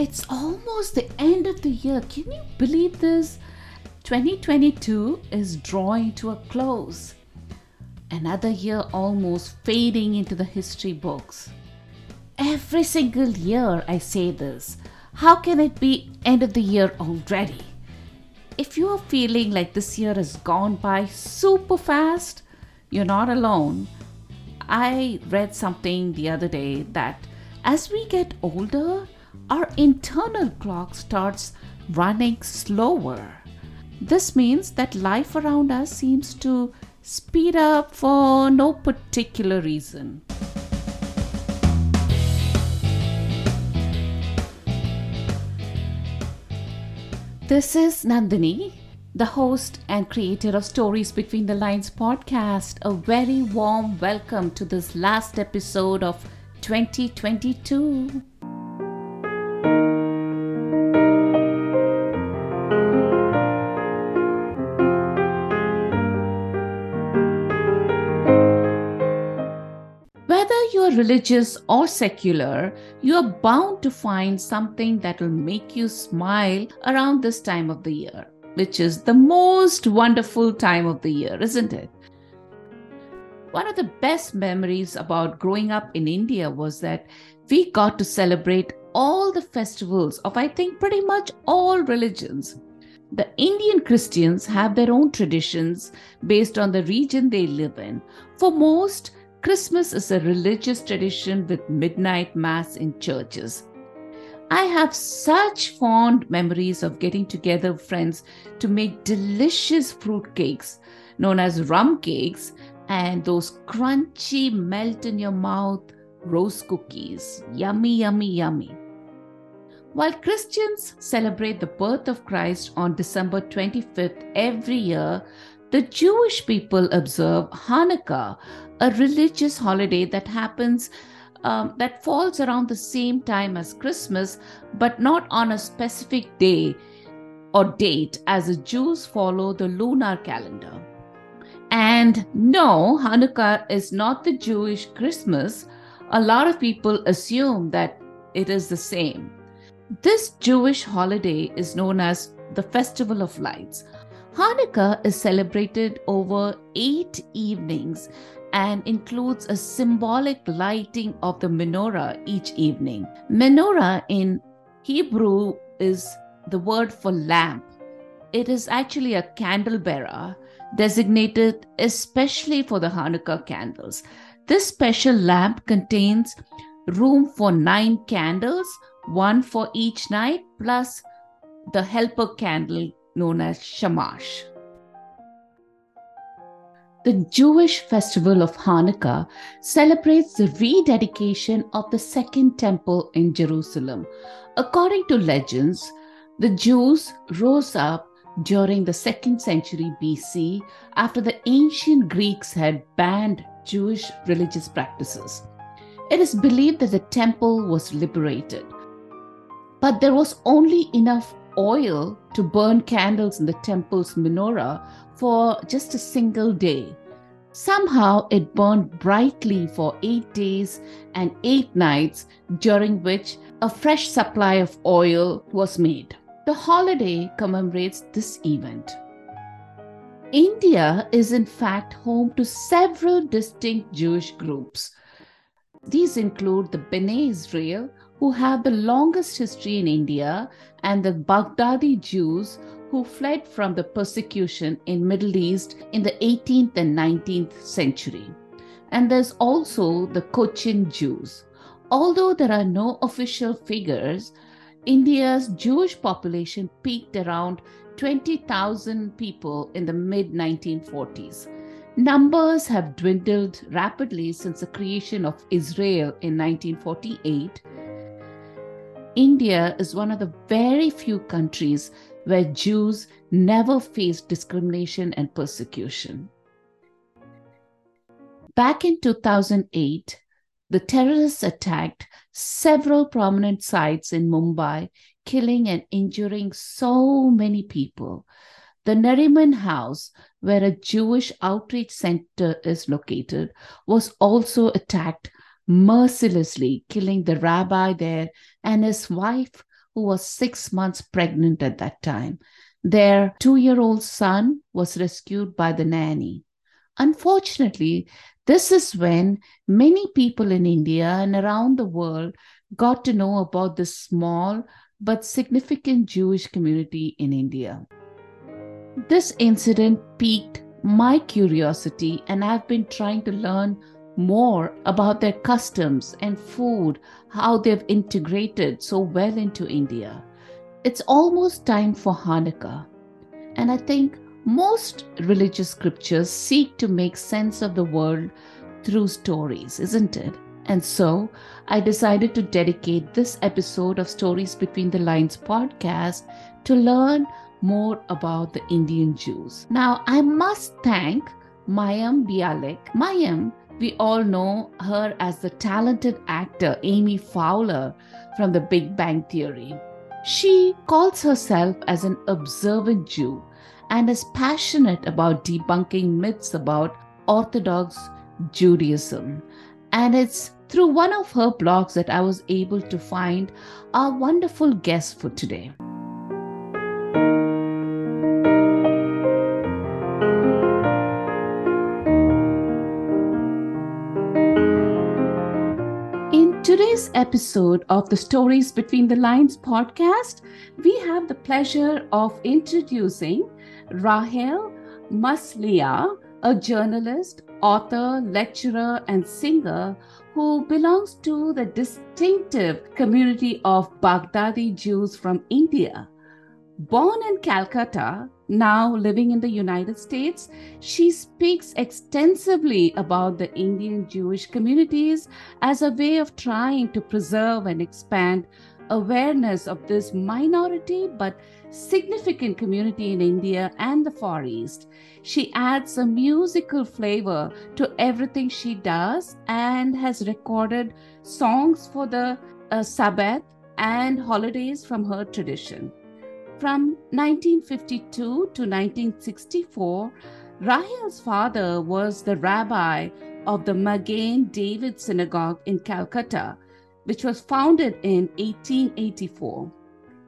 It's almost the end of the year. Can you believe this? 2022 is drawing to a close. Another year almost fading into the history books. Every single year I say this. How can it be end of the year already? If you are feeling like this year has gone by super fast, you're not alone. I read something the other day that as we get older, our internal clock starts running slower. This means that life around us seems to speed up for no particular reason. This is Nandini, the host and creator of Stories Between the Lines podcast. A very warm welcome to this last episode of 2022. Whether you're religious or secular, you're bound to find something that will make you smile around this time of the year, which is the most wonderful time of the year, isn't it? One of the best memories about growing up in India was that we got to celebrate all the festivals of, I think, pretty much all religions. The Indian Christians have their own traditions based on the region they live in. For most, Christmas is a religious tradition with midnight mass in churches. I have such fond memories of getting together friends to make delicious fruit cakes known as rum cakes and those crunchy melt in your mouth rose cookies. Yummy, yummy, yummy. While Christians celebrate the birth of Christ on December 25th every year, the Jewish people observe Hanukkah, a religious holiday that happens um, that falls around the same time as Christmas, but not on a specific day or date, as the Jews follow the lunar calendar. And no, Hanukkah is not the Jewish Christmas. A lot of people assume that it is the same. This Jewish holiday is known as the Festival of Lights. Hanukkah is celebrated over eight evenings and includes a symbolic lighting of the menorah each evening. Menorah in Hebrew is the word for lamp. It is actually a candle bearer designated especially for the Hanukkah candles. This special lamp contains room for nine candles, one for each night, plus the helper candle known as shamash. The Jewish festival of Hanukkah celebrates the rededication of the Second Temple in Jerusalem. According to legends, the Jews rose up during the 2nd century BC after the ancient Greeks had banned Jewish religious practices. It is believed that the temple was liberated, but there was only enough oil to burn candles in the temple's menorah for just a single day. Somehow it burned brightly for eight days and eight nights, during which a fresh supply of oil was made. The holiday commemorates this event. India is in fact home to several distinct Jewish groups. These include the Bene Israel, who have the longest history in India, and the Baghdadi Jews, who fled from the persecution in Middle East in the 18th and 19th century. And there's also the Cochin Jews. Although there are no official figures, India's Jewish population peaked around 20,000 people in the mid 1940s. Numbers have dwindled rapidly since the creation of Israel in 1948. India is one of the very few countries where Jews never faced discrimination and persecution. Back in 2008, the terrorists attacked several prominent sites in Mumbai, killing and injuring so many people. The Nariman House, where a Jewish outreach center is located, was also attacked mercilessly, killing the rabbi there and his wife, who was six months pregnant at that time. Their two year old son was rescued by the nanny. Unfortunately, this is when many people in India and around the world got to know about this small but significant Jewish community in India. This incident piqued my curiosity, and I've been trying to learn more about their customs and food, how they've integrated so well into India. It's almost time for Hanukkah, and I think most religious scriptures seek to make sense of the world through stories, isn't it? And so I decided to dedicate this episode of Stories Between the Lines podcast to learn more about the Indian Jews. Now, I must thank Mayim Bialik. Mayim, we all know her as the talented actor Amy Fowler from The Big Bang Theory. She calls herself as an observant Jew and is passionate about debunking myths about Orthodox Judaism. And it's through one of her blogs that I was able to find our wonderful guest for today. Today's episode of the Stories Between the Lines podcast, we have the pleasure of introducing Rahel Musleah, a journalist, author, lecturer, and singer who belongs to the distinctive community of Baghdadi Jews from India. Born in Calcutta, now living in the United States, she speaks extensively about the Indian Jewish communities as a way of trying to preserve and expand awareness of this minority but significant community in India and the Far East. She adds a musical flavor to everything she does and has recorded songs for the uh, Sabbath and holidays from her tradition. From 1952 to 1964, Rahel's father was the rabbi of the Magen David Synagogue in Calcutta, which was founded in 1884.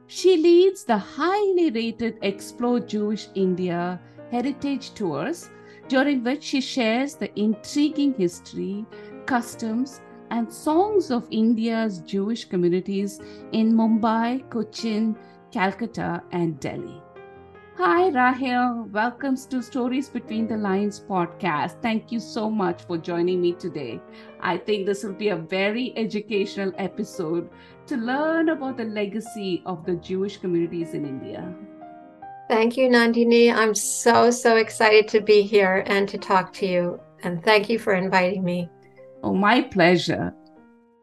She leads the highly rated Explore Jewish India heritage tours, during which she shares the intriguing history, customs, and songs of India's Jewish communities in Mumbai, Cochin, Calcutta, and Delhi. Hi, Rahel. Welcome to Stories Between the Lines podcast. Thank you so much for joining me today. I think this will be a very educational episode to learn about the legacy of the Jewish communities in India. Thank you, Nandini. I'm so, so excited to be here and to talk to you. And thank you for inviting me. Oh, my pleasure.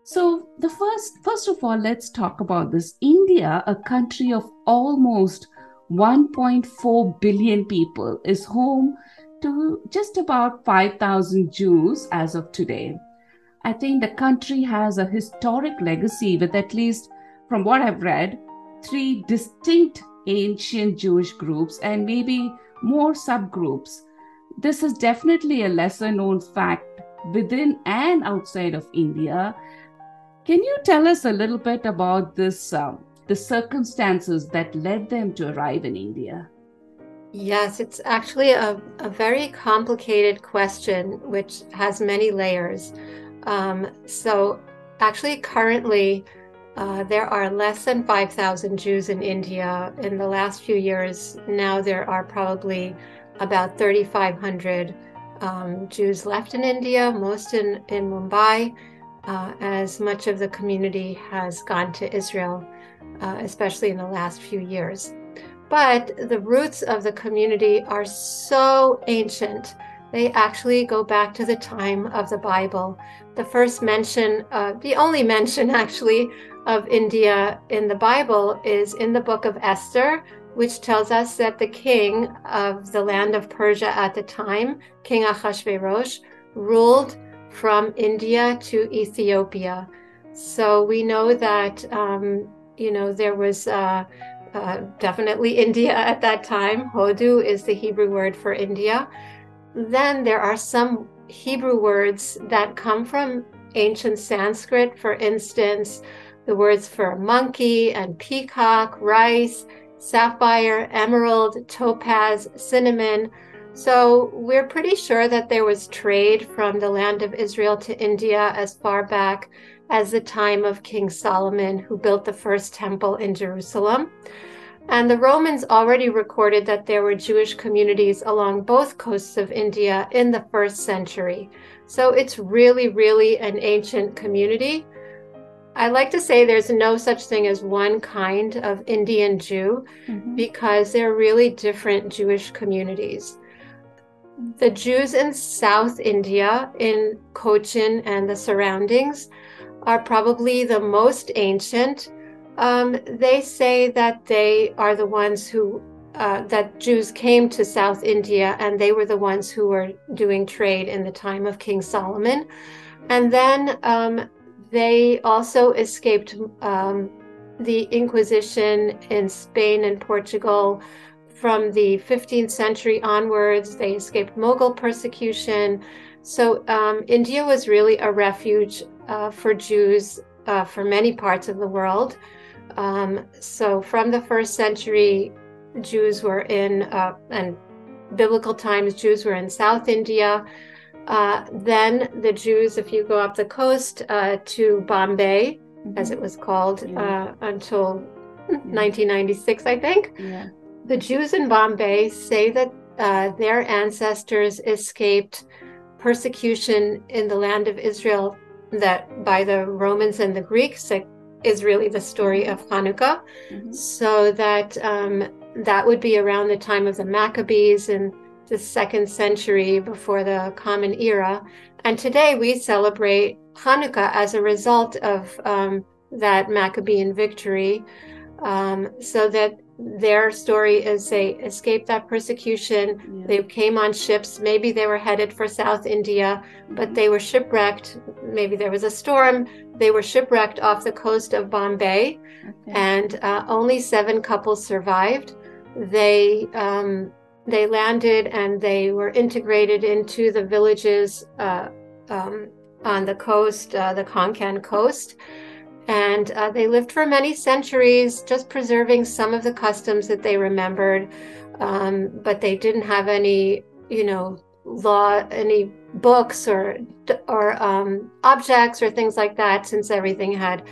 So, the first, first of all, let's talk about this. India, a country of almost 1.4 billion people, is home to just about 5,000 Jews as of today. I think the country has a historic legacy with at least, from what I've read, three distinct ancient Jewish groups and maybe more subgroups. This is definitely a lesser known fact within and outside of India. Can you tell us a little bit about this um, the circumstances that led them to arrive in India? Yes, it's actually a, a very complicated question, which has many layers. Um, so, actually, currently, uh, there are less than 5,000 Jews in India. In the last few years, now there are probably about 3,500 um, Jews left in India, most in, in Mumbai, uh, as much of the community has gone to Israel uh, especially in the last few years. But the roots of the community are so ancient. They actually go back to the time of the Bible. The first mention, uh, the only mention actually, of India in the Bible is in the book of Esther, which tells us that the king of the land of Persia at the time, King Ahasuerus, ruled from India to Ethiopia. So we know that um, you know, there was uh, uh, definitely India at that time. Hodu is the Hebrew word for India. Then there are some Hebrew words that come from ancient Sanskrit. For instance, the words for monkey and peacock, rice, sapphire, emerald, topaz, cinnamon. So we're pretty sure that there was trade from the land of Israel to India as far back as the time of King Solomon, who built the first temple in Jerusalem. And the Romans already recorded that there were Jewish communities along both coasts of India in the first century. So it's really, really an ancient community. I like to say there's no such thing as one kind of Indian Jew mm-hmm. because they're really different Jewish communities. The Jews in South India, in Cochin and the surroundings, are probably the most ancient. Um, they say that they are the ones who, uh, that Jews came to South India and they were the ones who were doing trade in the time of King Solomon. And then um, they also escaped um, the Inquisition in Spain and Portugal from the 15th century onwards. They escaped Mughal persecution. So um, India was really a refuge uh, for Jews uh, for many parts of the world. Um, so from the first century, Jews were in, uh, and biblical times, Jews were in South India. Uh, then the Jews, if you go up the coast uh, to Bombay, mm-hmm. as it was called yeah. uh, until yeah. 1996, I think, yeah. The Jews in Bombay say that uh, their ancestors escaped persecution in the land of Israel that by the Romans and the Greeks is really the story of Hanukkah. Mm-hmm. So that um, that would be around the time of the Maccabees and the second century before the Common Era. And today we celebrate Hanukkah as a result of um, that Maccabean victory. Um, so that their story is they escaped that persecution. Yeah. They came on ships. Maybe they were headed for South India, but they were shipwrecked. Maybe there was a storm. They were shipwrecked off the coast of Bombay, okay. and uh, only seven couples survived. They um, they landed and they were integrated into the villages uh, um, on the coast, uh, the Konkan coast. And uh, they lived for many centuries, just preserving some of the customs that they remembered. Um, but they didn't have any, you know, law, any books or or um, objects or things like that, since everything had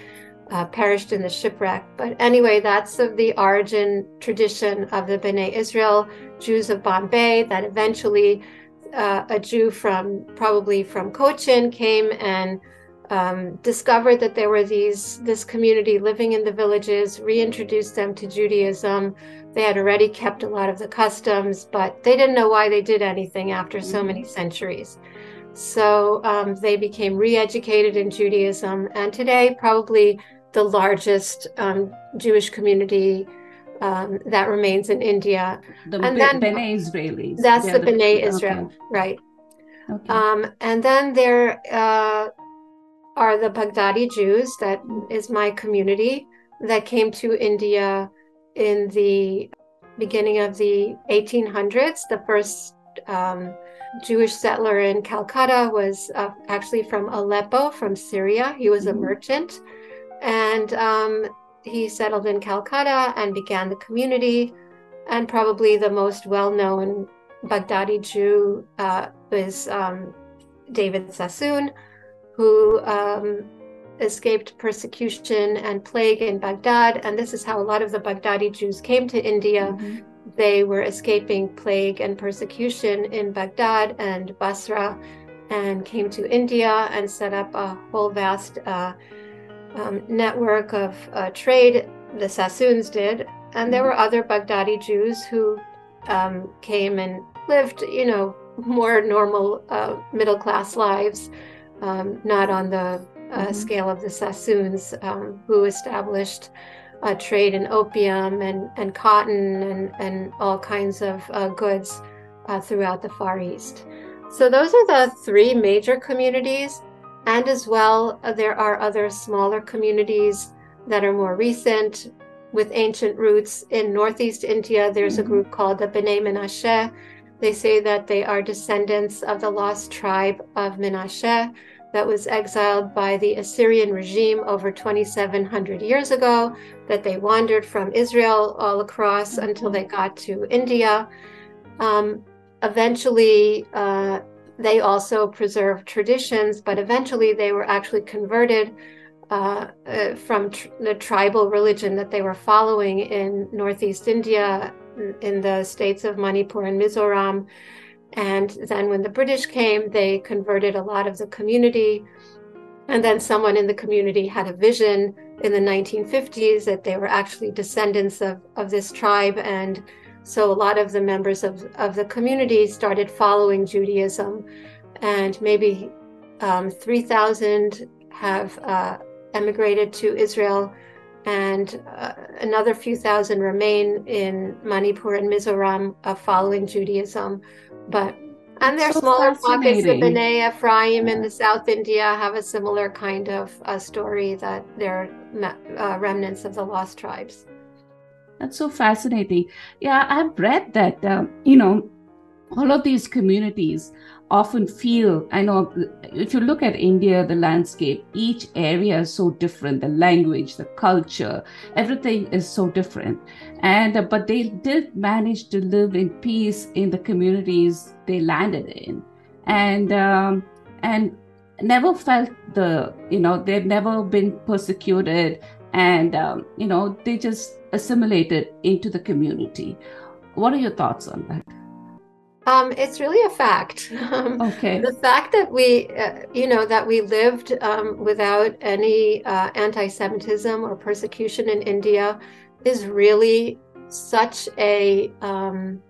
uh, perished in the shipwreck. But anyway, that's of the origin tradition of the B'nai Israel Jews of Bombay. That eventually uh, a Jew from probably from Cochin came and um, discovered that there were these this community living in the villages, reintroduced them to Judaism. They had already kept a lot of the customs, but they didn't know why they did anything after so many mm-hmm. centuries. So um, they became re-educated in Judaism, and today probably the largest um, Jewish community um, that remains in India. The and then, B'nai Israelis. That's the, the B'nai Israel, okay. right. Okay. Um, and then there uh, are the Baghdadi Jews, that is my community, that came to India in the beginning of the 1800s. The first um, Jewish settler in Calcutta was uh, actually from Aleppo, from Syria. He was a mm-hmm. merchant and um, he settled in Calcutta and began the community. And probably the most well known Baghdadi Jew uh, is um, David Sassoon, who um, escaped persecution and plague in Baghdad. And this is how a lot of the Baghdadi Jews came to India. Mm-hmm. They were escaping plague and persecution in Baghdad and Basra and came to India and set up a whole vast uh, um, network of uh, trade, the Sassoons did, and there mm-hmm. were other Baghdadi Jews who um, came and lived, you know, more normal uh, middle class lives, um, not on the uh, mm-hmm. scale of the Sassoons, um, who established a trade in opium and, and cotton and, and all kinds of uh, goods uh, throughout the Far East. So, those are the three major communities. And as well, uh, there are other smaller communities that are more recent with ancient roots. In Northeast India, there's mm-hmm. a group called the B'nai Menashe. They say that they are descendants of the lost tribe of Menashe. that was exiled by the Assyrian regime over 2,700 years ago, that they wandered from Israel all across mm-hmm. until they got to India. Um, eventually, uh, they also preserved traditions, but eventually they were actually converted uh, uh, from tr- the tribal religion that they were following in Northeast India, in the states of Manipur and Mizoram. And then when the British came, they converted a lot of the community. And then someone in the community had a vision in the 1950s that they were actually descendants of, of this tribe. And so a lot of the members of, of the community started following Judaism. And maybe um, 3,000 have uh, emigrated to Israel, and uh, another few thousand remain in Manipur and Mizoram uh, following Judaism. But and their so smaller pockets, the B'nai Ephraim in the South India, have a similar kind of uh, story that they're uh, remnants of the lost tribes. That's so fascinating. Yeah, I've read that, um, you know, all of these communities often feel i know if you look at india the landscape each area is so different the language the culture everything is so different. And uh, but they did manage to live in peace in the communities they landed in. And um, and never felt the you know they've never been persecuted and um, you know they just assimilated into the community. What are your thoughts on that um, it's really a fact. Um, okay. The fact that we, uh, you know, that we lived um, without any uh, anti-Semitism or persecution in India is really such a, um,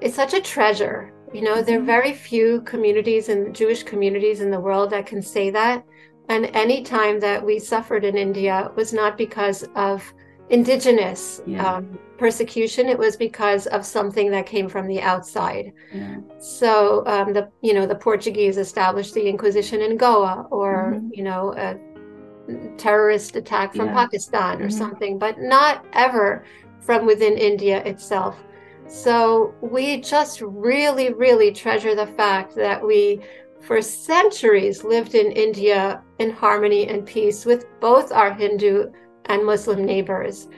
it's such a treasure. You know, there are mm-hmm. very few communities and Jewish communities in the world that can say that. And any time that we suffered in India was not because of indigenous yeah. um, persecution it was because of something that came from the outside yeah. so um, the you know the portuguese established the inquisition in goa or mm-hmm. you know a terrorist attack from yeah. pakistan or mm-hmm. something but not ever from within india itself so we just really really treasure the fact that we for centuries lived in india in harmony and peace with both our hindu and Muslim neighbors.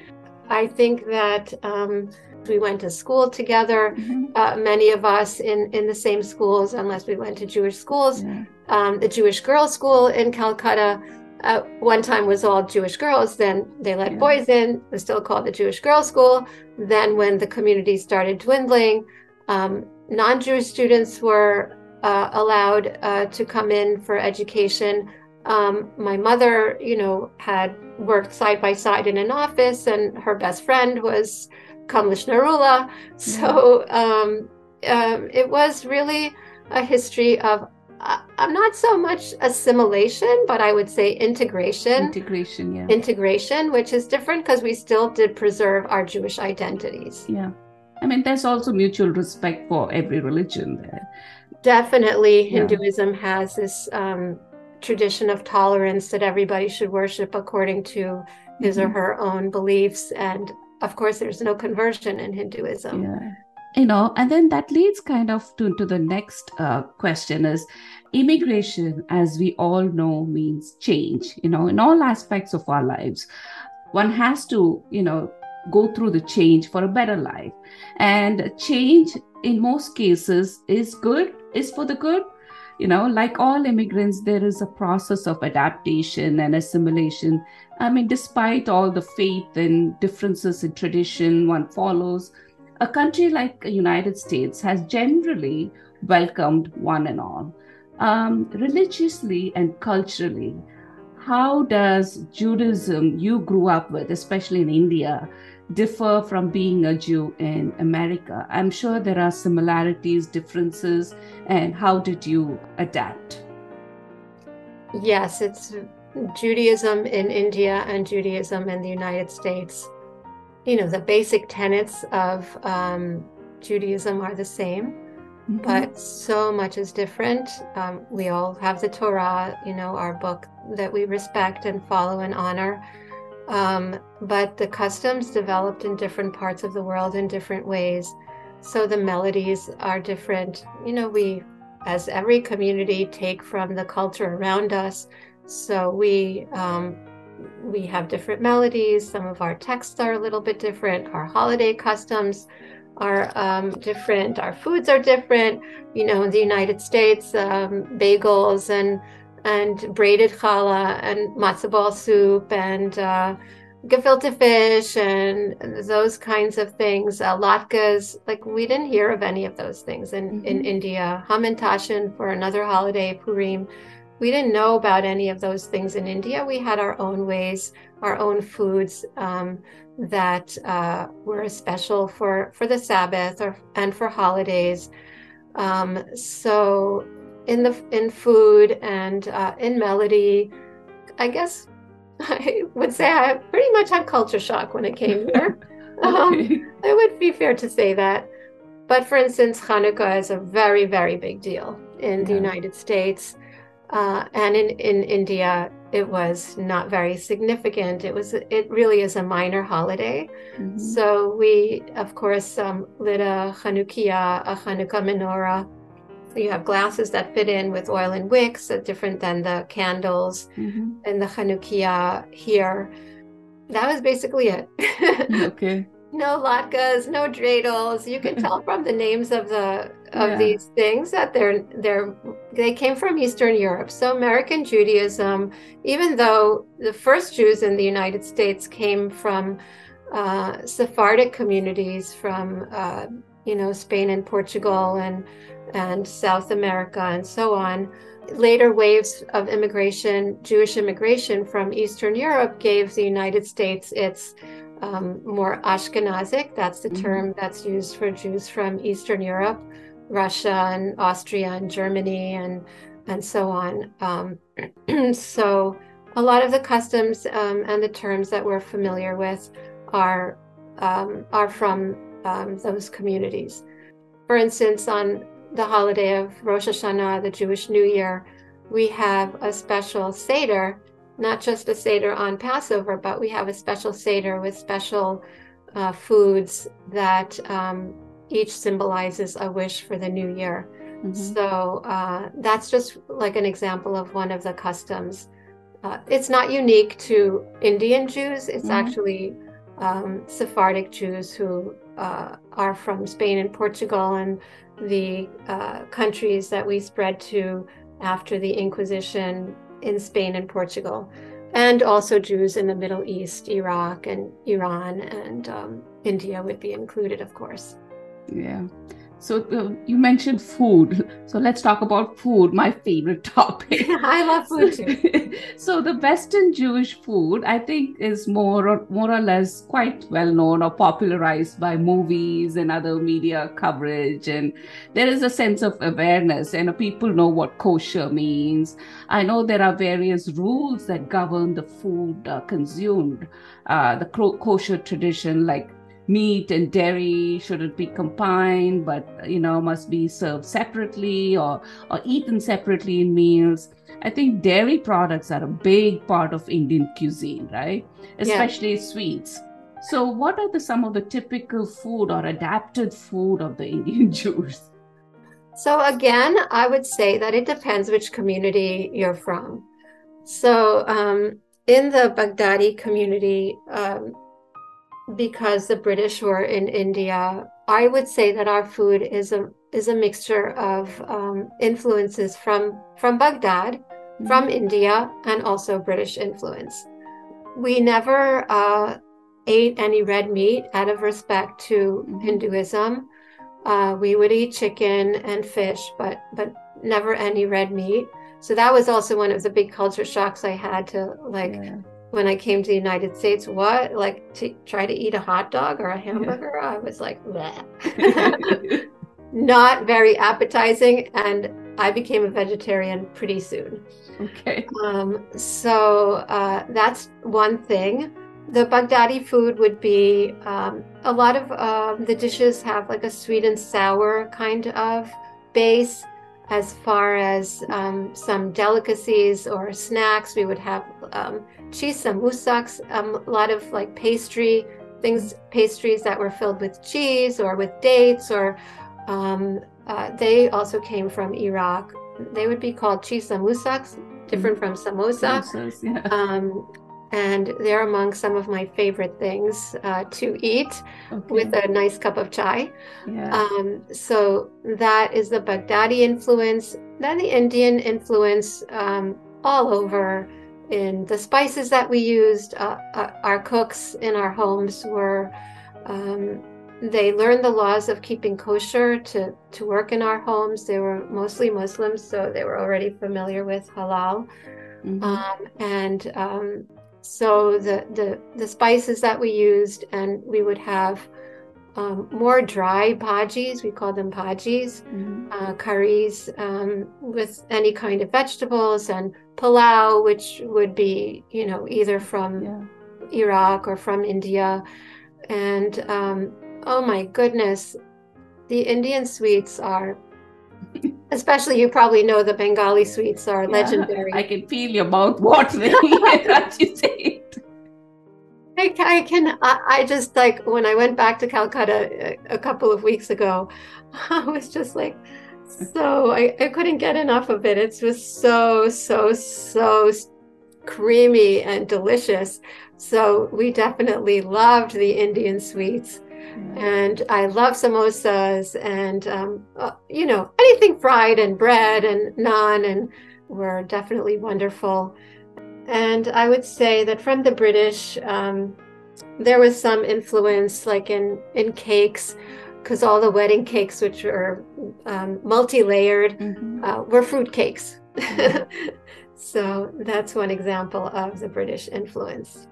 I think that um, we went to school together, mm-hmm. uh, many of us in, in the same schools, unless we went to Jewish schools. Yeah. Um, the Jewish girls' school in Calcutta uh, one time was all Jewish girls. Then they let yeah. boys in. It was still called the Jewish girls' school. Then, when the community started dwindling, um, non Jewish students were uh, allowed uh, to come in for education. Um, my mother, you know, had worked side by side in an office, and her best friend was Kamlesh Narula. So um, um, it was really a history of, uh, I'm not so much assimilation, but I would say integration. Integration, yeah. Integration, which is different because we still did preserve our Jewish identities. Yeah. I mean, there's also mutual respect for every religion there. Definitely, Hinduism yeah. has this um, tradition of tolerance that everybody should worship according to his mm-hmm. or her own beliefs. And of course, there's no conversion in Hinduism. Yeah. You know, and then that leads kind of to, to the next uh, question is immigration, as we all know, means change, you know, in all aspects of our lives. One has to, you know, go through the change for a better life. And change in most cases is good, is for the good, you know like all immigrants there is a process of adaptation and assimilation. I mean despite all the faith and differences in tradition one follows a country like the united states has generally welcomed one and all. Um, religiously and culturally how does judaism you grew up with especially in india differ from being a Jew in America? I'm sure there are similarities, differences, and how did you adapt? Yes, it's Judaism in India and Judaism in the United States. You know, the basic tenets of um, Judaism are the same, mm-hmm. but so much is different. Um, we all have the Torah, you know, our book that we respect and follow and honor. Um, but the customs developed in different parts of the world in different ways. So the melodies are different. You know, we as every community, take from the culture around us. So we um, we have different melodies. Some of our texts are a little bit different. Our holiday customs are um, different. Our foods are different. You know, in the United States, um, bagels and and braided challah and matzo ball soup and uh, gefilte fish and those kinds of things. Uh, latkes, like we didn't hear of any of those things in, mm-hmm. in India. Hamantashen for another holiday, Purim. We didn't know about any of those things in India. We had our own ways, our own foods um, that uh, were special for, for the Sabbath or, and for holidays. Um, so in the in food and uh, in melody, I guess I would say I pretty much had culture shock when it came here. um, it would be fair to say that. But for instance, Hanukkah is a very, very big deal in yeah. the United States. Uh, and in, in India, it was not very significant. It was it really is a minor holiday. Mm-hmm. So we, of course, um, lit a Chanukiah, a Hanukkah menorah, you have glasses that fit in with oil and wicks, uh, different than the candles mm-hmm. and the Chanukiah here. That was basically it. okay. No latkes, no dreidels. You can tell from the names of the of yeah. these things that they're they're they came from Eastern Europe. So American Judaism, even though the first Jews in the United States came from uh, Sephardic communities from uh, you know Spain and Portugal and and South America and so on. Later waves of immigration, Jewish immigration from Eastern Europe, gave the United States its um, more Ashkenazic, that's the mm-hmm. term that's used for Jews from Eastern Europe, Russia and Austria and Germany and and so on. Um, so a lot of the customs um, and the terms that we're familiar with are um, are from um, those communities. For instance, on the holiday of Rosh Hashanah, the Jewish New Year, we have a special Seder, not just a Seder on Passover, but we have a special Seder with special uh, foods that um, each symbolizes a wish for the new year. Mm-hmm. So uh, that's just like an example of one of the customs. Uh, it's not unique to Indian Jews, it's mm-hmm. actually um, Sephardic Jews who uh, are from Spain and Portugal and the uh, countries that we spread to after the Inquisition in Spain and Portugal, and also Jews in the Middle East, Iraq and Iran, and um, India would be included, of course. Yeah. So uh, you mentioned food. So let's talk about food, my favorite topic. I love food too. so the Western Jewish food, I think, is more or more or less quite well known or popularized by movies and other media coverage, and there is a sense of awareness, and people know what kosher means. I know there are various rules that govern the food uh, consumed. Uh, the kosher tradition, like meat and dairy shouldn't be combined but you know must be served separately or or eaten separately in meals. I think dairy products are a big part of indian cuisine right? Especially yeah. sweets. So what are the some of the typical food or adapted food of the indian jews? So again i would say that it depends which community you're from. So um, in the baghdadi community um, because the British were in India, I would say that our food is a is a mixture of um, influences from from Baghdad, mm-hmm. from India, and also British influence. We never uh, ate any red meat out of respect to mm-hmm. Hinduism. Uh, we would eat chicken and fish, but but never any red meat. So that was also one of the big culture shocks I had to like yeah when I came to the United States, what like to try to eat a hot dog or a hamburger? I was like, not very appetizing, and I became a vegetarian pretty soon. Okay. Um, so uh, that's one thing. The Baghdadi food would be um, a lot of um, the dishes have like a sweet and sour kind of base. As far as um, some delicacies or snacks, we would have um, cheese samoussaks, um, a lot of like pastry things, pastries that were filled with cheese or with dates or um, uh, they also came from Iraq. They would be called cheese chisamoussaks, different from samosa. Samosas, yeah. Um, and they're among some of my favorite things uh, to eat Okay. with a nice cup of chai. yeah. Um, so that is the Baghdadi influence, then the Indian influence um, all over in the spices that we used. Uh, uh, our cooks in our homes were, um, they learned the laws of keeping kosher to, to work in our homes. They were mostly Muslims, so they were already familiar with halal. Mhm. Um, and um, so the, the the spices that we used, and we would have um, more dry bhajis. We call them bhajis, Mhm. uh, curries um, with any kind of vegetables, and pulao, which would be you know either from yeah. Iraq or from India. And um, oh my goodness, the Indian sweets are. Especially, you probably know the Bengali sweets are Yeah. legendary. I can feel your mouth watering as you say it. I, I can, I, I just like when I went back to Calcutta a, a couple of weeks ago, I was just like, so I, I couldn't get enough of it. It was so, so, so creamy and delicious. So we definitely loved the Indian sweets. And I love samosas and, um, uh, you know, anything fried and bread and naan and were definitely wonderful. And I would say that from the British, um, there was some influence like in, in cakes, because all the wedding cakes, which are um, multi layered, Mhm. uh, were fruit cakes. so that's one example of the British influence.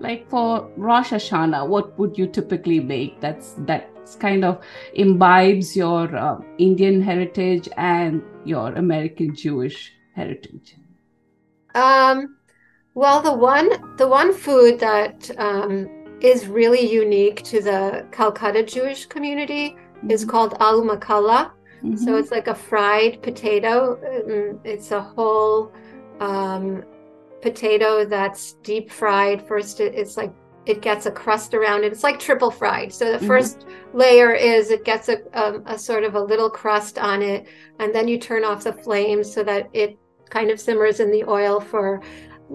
Like for Rosh Hashanah, what would you typically make? That's that's kind of imbibes your uh, Indian heritage and your American Jewish heritage. Um, well, the one the one food that um, is really unique to the Calcutta Jewish community is Mhm. called aloo makala. So Mhm. it's like a fried potato. Um, It's a whole um, potato that's deep fried. First, it- it's like it gets a crust around it. It's like triple fried. So the Mhm. first layer is it gets a, um, a sort of a little crust on it, and then you turn off the flame so that it kind of simmers in the oil for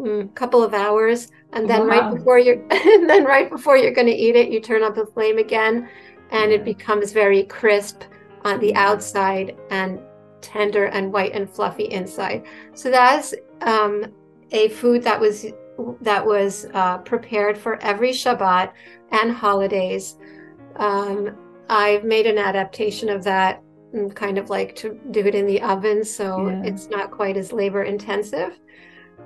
a couple of hours, and then right before you're and then right before you're going to eat it, you turn up the flame again, and it becomes very crisp on the Yeah. outside and tender and white and fluffy inside. So that's um, a food that was that was uh, prepared for every Shabbat and holidays. Um, I've made an adaptation of that, and kind of like to do it in the oven, so Yeah. it's not quite as labor intensive.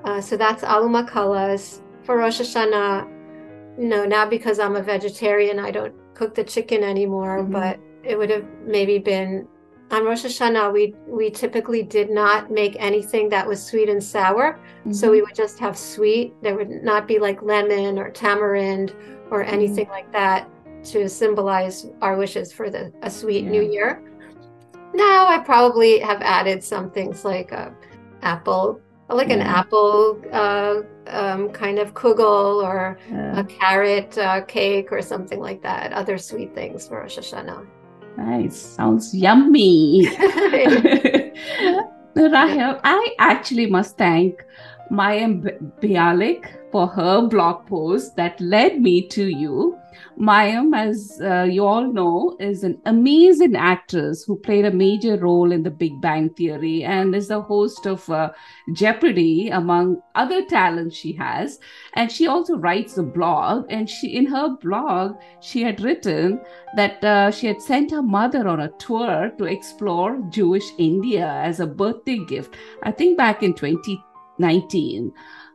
Uh, so that's aloo makalas for Rosh Hashanah. No, not because I'm a vegetarian. I don't cook the chicken anymore, Mhm. but it would have maybe been on Rosh Hashanah. We we typically did not make anything that was sweet and sour, so Mhm. we would just have sweet. There would not be like lemon or tamarind or anything like that to symbolize our wishes for the a sweet new year. Now I probably have added some things like a apple, like an apple uh, um, kind of kugel or Yeah. a carrot uh, cake or something like that. Other sweet things for Rosh Hashanah. Nice. Sounds yummy. Rahel, I actually must thank Mayim B- Bialik for her blog post that led me to you. Mayim, as uh, you all know, is an amazing actress who played a major role in the Big Bang Theory and is the host of uh, Jeopardy, among other talents she has. And she also writes a blog. And she, in her blog, she had written that uh, she had sent her mother on a tour to explore Jewish India as a birthday gift, I think back in 2019.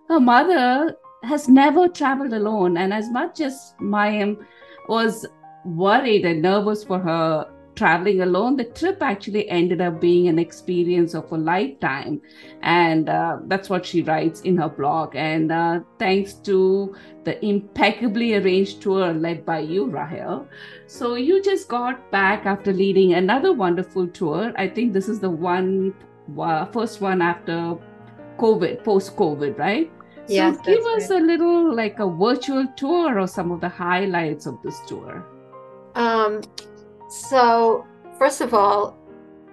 Her mother has never traveled alone, and as much as Mayim was worried and nervous for her traveling alone, the trip actually ended up being an experience of a lifetime. And uh, that's what she writes in her blog. And uh, thanks to the impeccably arranged tour led by you, Rahel. So you just got back after leading another wonderful tour. I think this is the one, uh, first one after COVID, post COVID, right? So give us a little like a virtual tour or some of the highlights of this tour. Um, so first of all,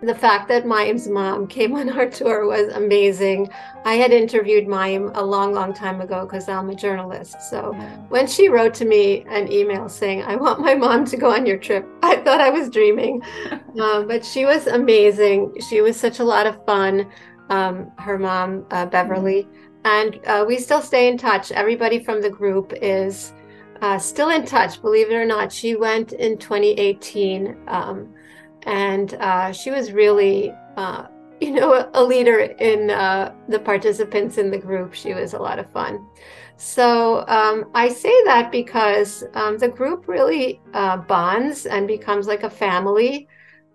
the fact that Mayim's mom came on our tour was amazing. I had interviewed Mayim a long, long time ago because I'm a journalist. So when she wrote to me an email saying, I want my mom to go on your trip, I thought I was dreaming. um, but she was amazing. She was such a lot of fun. Um, her mom, uh, Beverly. Mm-hmm. And uh, we still stay in touch. Everybody from the group is uh, still in touch, believe it or not. She went in 2018. Um, and uh, she was really uh, you know a leader in uh, the participants in the group she was a lot of fun so um, i say that because um, the group really uh, bonds and becomes like a family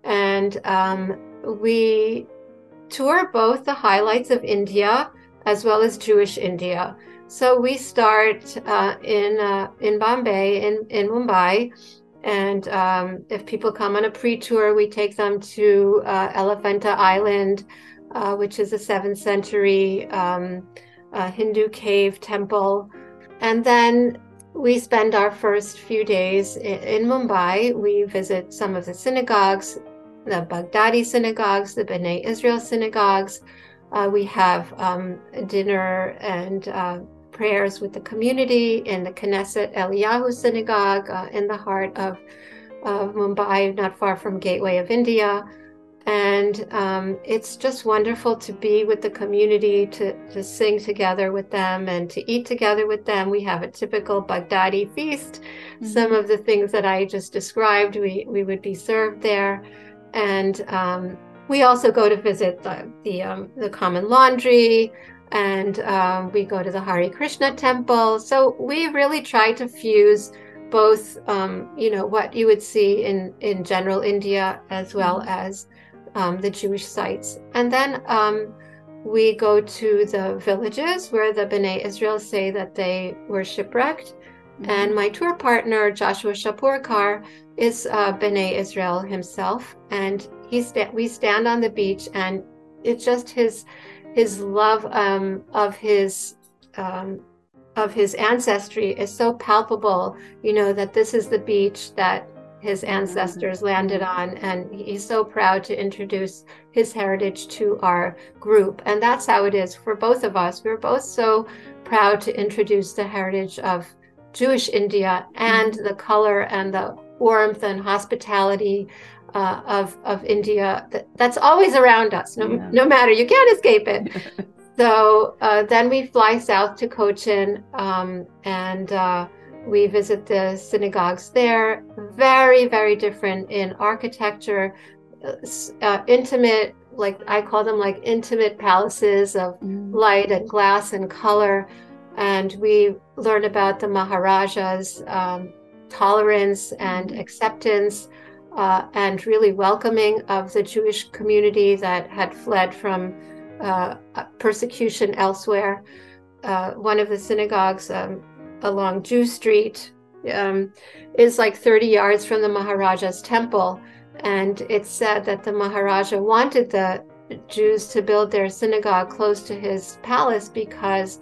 and um, we tour both the highlights of india as well as jewish india so we start uh, in uh, in bombay in, in mumbai and um, if people come on a pre tour, we take them to uh, Elephanta Island, uh, which is a seventh century um, Hindu cave temple. And then we spend our first few days in, in, Mumbai. We visit some of the synagogues, the Baghdadi synagogues, the B'nai Israel synagogues. Uh, we have um, dinner and uh, prayers with the community in the Knesset Eliyahu Synagogue uh, in the heart of, of Mumbai, not far from Gateway of India. And um, it's just wonderful to be with the community, to, to sing together with them, and to eat together with them. We have a typical Baghdadi feast. Mm-hmm. Some of the things that I just described, we, we would be served there. And um, we also go to visit the, the, um, the common laundry, and um, we go to the Hari Krishna temple. So we really try to fuse both, um, you know, what you would see in in general India as well mm-hmm. as um, the Jewish sites, and then um, we go to the villages where the Bnei Israel say that they were shipwrecked. Mm-hmm. And my tour partner Joshua Shapurkar is uh, Bnei Israel himself, and he sta- we stand on the beach, and it's just his his love um, of his um, of his ancestry is so palpable. You know that this is the beach that his ancestors landed on, and he's so proud to introduce his heritage to our group. And that's how it is for both of us. We're both so proud to introduce the heritage of Jewish India and the color and the warmth and hospitality uh, of of India that, that's always around us, no yeah. no matter you can't escape it. so uh, then we fly south to Cochin um, and uh, we visit the synagogues there. Very very different in architecture, uh, uh, intimate like I call them like intimate palaces of mm. light and glass and color. And we learn about the Maharaja's um, tolerance and mm. acceptance uh, and really welcoming of the Jewish community that had fled from uh, persecution elsewhere. Uh, one of the synagogues um, along Jew Street um, is like 30 yards from the Maharaja's temple. And it's said that the Maharaja wanted the Jews to build their synagogue close to his palace because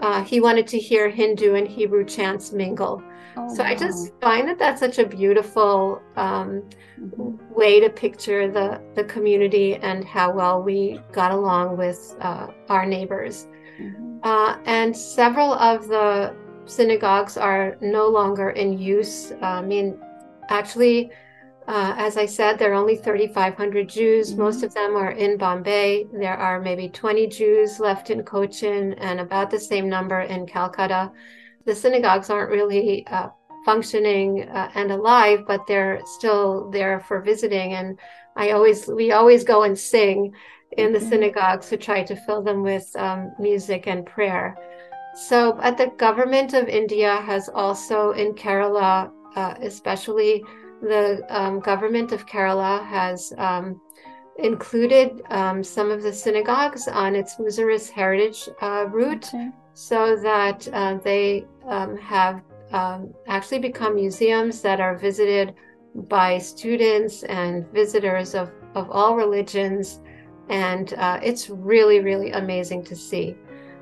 uh, he wanted to hear Hindu and Hebrew chants mingle. Oh, so wow. I just find that that's such a beautiful um, mm-hmm. way to picture the the community and how well we got along with uh, our neighbors. Mm-hmm. Uh, and several of the synagogues are no longer in use. Uh, I mean, actually, uh, as I said, there are only 3,500 Jews. Mm-hmm. Most of them are in Bombay. There are maybe 20 Jews left in Cochin and about the same number in Calcutta the synagogues aren't really uh, functioning uh, and alive, but they're still there for visiting. And I always, we always go and sing in the mm-hmm. synagogues to try to fill them with um, music and prayer. So, at the government of India has also in Kerala, uh, especially the um, government of Kerala has um, included um, some of the synagogues on its Muziris heritage uh, route. Okay so that uh, they um, have um, actually become museums that are visited by students and visitors of, of all religions. And uh, it's really, really amazing to see.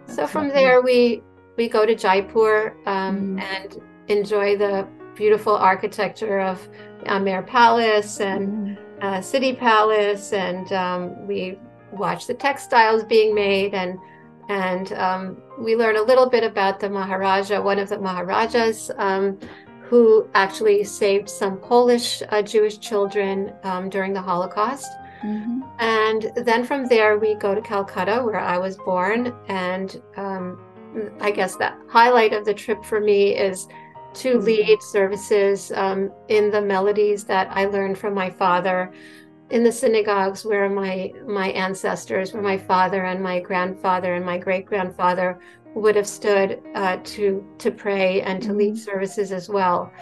That's so from there, we, we go to Jaipur um, mm. and enjoy the beautiful architecture of Amer Palace and mm. uh, city palace, and um, we watch the textiles being made, and and um, we learn a little bit about the Maharaja, one of the Maharajas, um, who actually saved some Polish uh, Jewish children um, during the Holocaust. Mm-hmm. And then from there, we go to Calcutta, where I was born. And um, I guess the highlight of the trip for me is to mm-hmm. lead services um, in the melodies that I learned from my father in the synagogues where my my ancestors, where my father and my grandfather and my great grandfather would have stood uh, to to pray and to lead mm-hmm. services as well,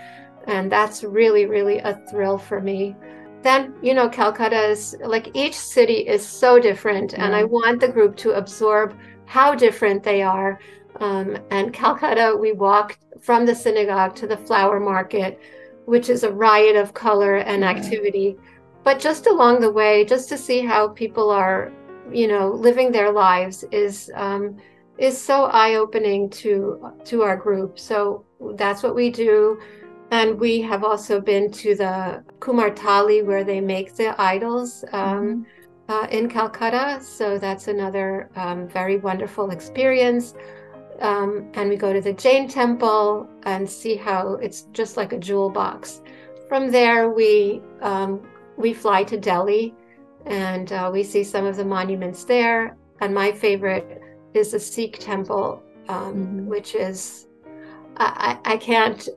and that's really really a thrill for me. Then you know calcutta is like each city is so different and i want the group to absorb how different they are. Um, and calcutta we walked from the synagogue to the flower market which is a riot of color and activity but just along the way just to see how people are you know living their lives is um, is so eye-opening to to our group so that's what we do and we have also been to the Kumartali where they make the idols um, mm-hmm. uh, in Calcutta. So that's another um, very wonderful experience. Um, and we go to the Jain temple and see how it's just like a jewel box. From there, we um, we fly to Delhi and uh, we see some of the monuments there. And my favorite is the Sikh temple, um, mm-hmm. which is I, I can't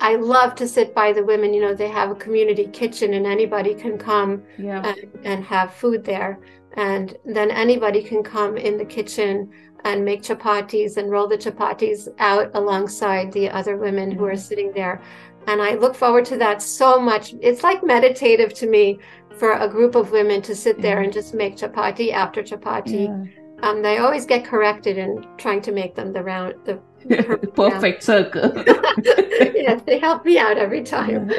I love to sit by the women. You know, they have a community kitchen and anybody can come yeah. and, and have food there. And then anybody can come in the kitchen and make chapatis and roll the chapatis out alongside the other women mm-hmm. who are mm-hmm. sitting there. And I look forward to that so much. It's like meditative to me for a group of women to sit there and just make chapati after chapati. Yeah. Um, they always get corrected in trying to make them the round, the perfect circle. yes, they help me out every time.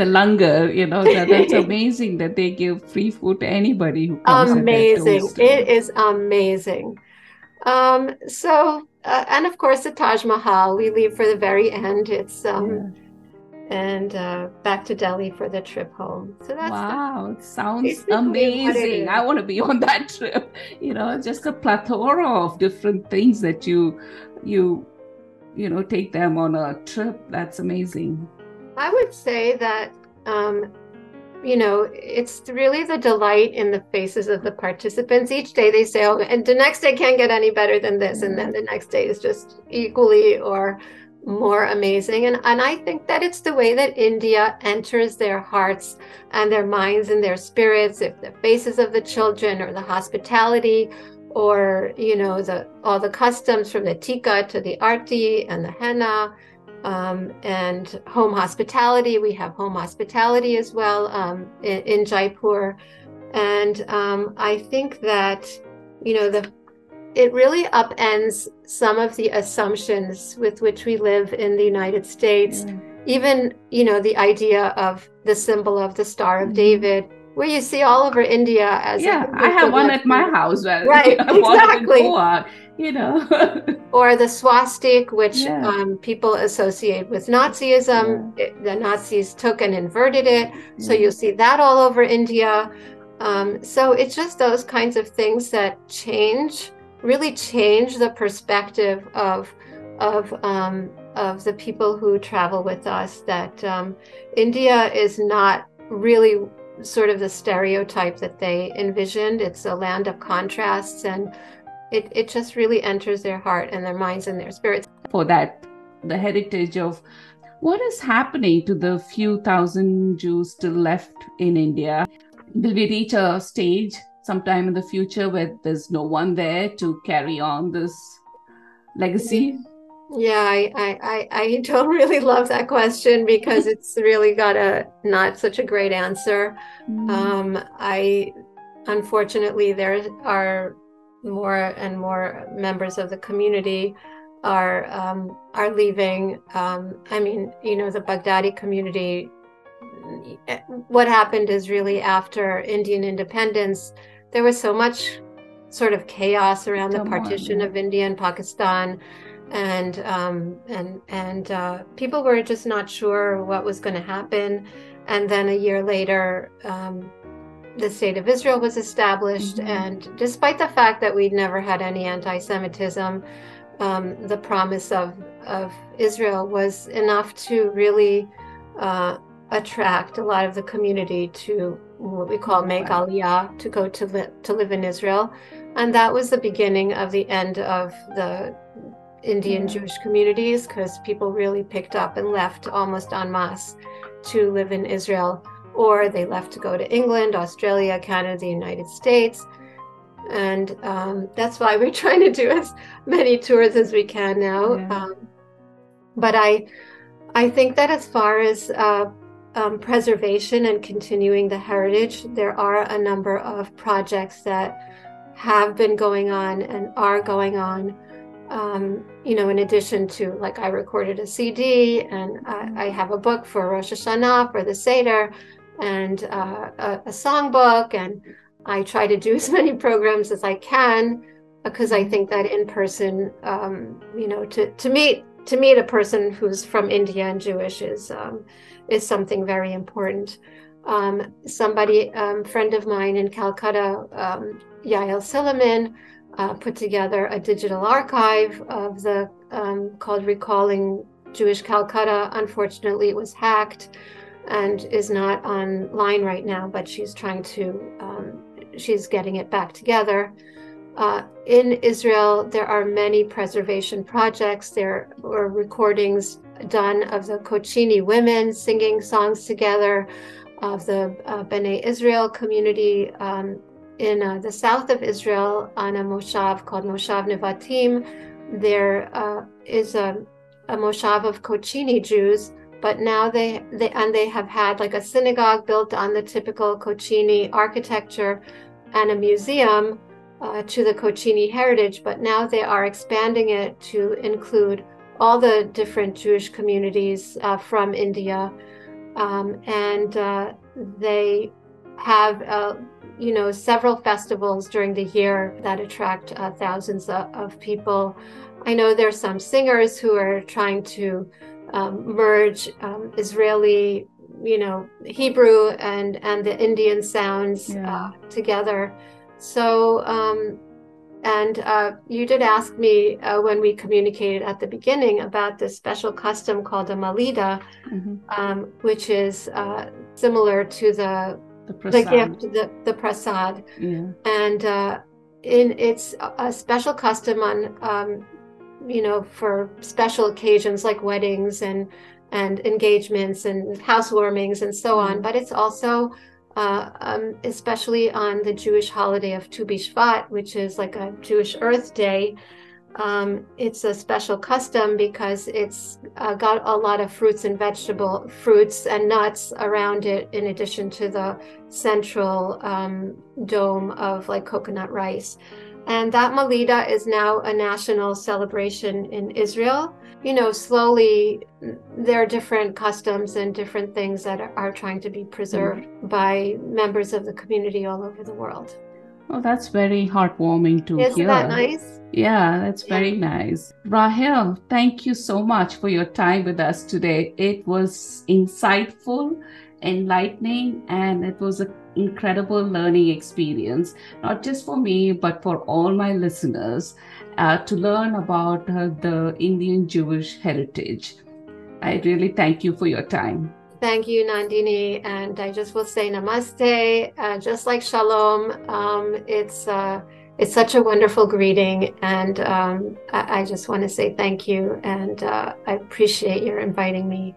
the langar, you know, that, that's amazing that they give free food to anybody who comes. Amazing. It is amazing. Um, so, uh, and of course, the Taj Mahal, we leave for the very end. It's, um, yeah and uh, back to Delhi for the trip home. So that's wow, it sounds amazing. I want to be on that trip. You know, just a plethora of different things that you you you know take them on a trip. That's amazing. I would say that um, you know it's really the delight in the faces of the participants. Each day they say, "Oh, and the next day can't get any better than this," and then the next day is just equally or more amazing. And, and I think that it's the way that India enters their hearts and their minds and their spirits, if the faces of the children or the hospitality or, you know, the all the customs from the tikka to the arti and the henna. Um, and home hospitality. We have home hospitality as well um, in, in, Jaipur. And um, I think that, you know, the it really upends some of the assumptions with which we live in the United States. Mm. Even, you know, the idea of the symbol of the Star of mm. David, where you see all over India as yeah, I have one at my house. Right, exactly. You know, or the swastik, which yeah. um, people associate with Nazism. Yeah. It, the Nazis took and inverted it, so you'll see that all over India. Um, so it's just those kinds of things that change really change the perspective of of um, of the people who travel with us. That um, India is not really sort of the stereotype that they envisioned. It's a land of contrasts, and it it just really enters their heart and their minds and their spirits. For that, the heritage of what is happening to the few thousand Jews still left in India? Will we reach a stage sometime in the future where there's no one there to carry on this legacy? Yeah, I, I, I don't really love that question because it's really got a not such a great answer. Mm. Um, I unfortunately there are more and more members of the community are um, are leaving. Um, I mean, you know, the Baghdadi community. What happened is really after Indian independence, there was so much sort of chaos around the partition of India and Pakistan, and um, and and uh, people were just not sure what was going to happen. and then a year later, um, the state of Israel was established. Mm-hmm. And despite the fact that we'd never had any anti Semitism, um, the promise of, of Israel was enough to really uh, attract a lot of the community to what we call make aliyah, to go to, li- to live in Israel. And that was the beginning of the end of the Indian Jewish communities because people really picked up and left almost en masse to live in Israel, or they left to go to England, Australia, Canada, the United States. And um, that's why we're trying to do as many tours as we can now. Yeah. Um, but I, I think that as far as uh, um, preservation and continuing the heritage, there are a number of projects that have been going on and are going on um, you know, in addition to like I recorded a CD and I, I have a book for Rosh Hashanah for the Seder and uh, a, a songbook, and I try to do as many programs as I can because I think that in person, um, you know, to, to meet to meet a person who's from India and Jewish is um, is something very important. Um, somebody, um, friend of mine in Calcutta, um, Yael Silliman, uh, put together a digital archive of the um, called Recalling Jewish Calcutta. Unfortunately, it was hacked and is not online right now, but she's trying to, um, she's getting it back together. Uh, in Israel, there are many preservation projects. There were recordings done of the Kochini women singing songs together, of the uh, Israel community um, in uh, the south of Israel on a moshav called Moshav Nevatim. There uh, is a, a moshav of Kochini Jews, but now they, they and they have had like a synagogue built on the typical Kochini architecture and a museum uh, to the Kochini heritage. But now they are expanding it to include all the different Jewish communities uh, from India, um, and uh, they have uh, you know several festivals during the year that attract uh, thousands of, of, people i know there's some singers who are trying to um, merge um, israeli you know hebrew and and the indian sounds yeah. uh, together so um, and uh, you did ask me uh, when we communicated at the beginning about this special custom called a malida, mm-hmm. um, which is uh, similar to the the, the gift, the, the prasad. Yeah. And uh, in it's a special custom on, um, you know, for special occasions like weddings and and engagements and housewarmings and so on. Mm. But it's also uh, um, especially on the Jewish holiday of Tu B'Shvat, which is like a Jewish Earth Day, um, it's a special custom because it's uh, got a lot of fruits and vegetable fruits and nuts around it, in addition to the central um, dome of like coconut rice. And that Malida is now a national celebration in Israel. You know, slowly there are different customs and different things that are, are trying to be preserved mm-hmm. by members of the community all over the world. Oh, that's very heartwarming to Isn't hear. Isn't that nice? Yeah, that's yeah. very nice. Rahel, thank you so much for your time with us today. It was insightful, enlightening, and it was an incredible learning experience, not just for me, but for all my listeners uh, to learn about uh, the Indian Jewish heritage. I really thank you for your time. Thank you, Nandini. And I just will say namaste, uh, just like shalom. Um, it's uh, it's such a wonderful greeting, and um, I, I, just want to say thank you, and uh, I appreciate your inviting me.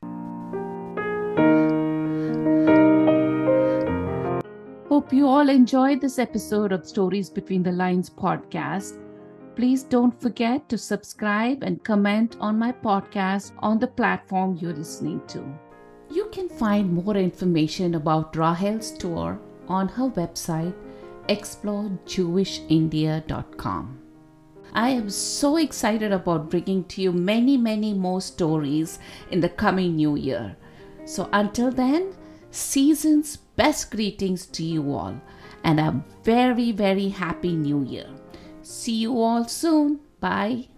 Hope you all enjoyed this episode of Stories Between the Lines podcast. Please don't forget to subscribe and comment on my podcast on the platform you're listening to. You can find more information about Rahel's tour on her website explorejewishindia.com. I am so excited about bringing to you many, many more stories in the coming new year. So until then, season's best greetings to you all and a very, very happy new year. See you all soon. Bye.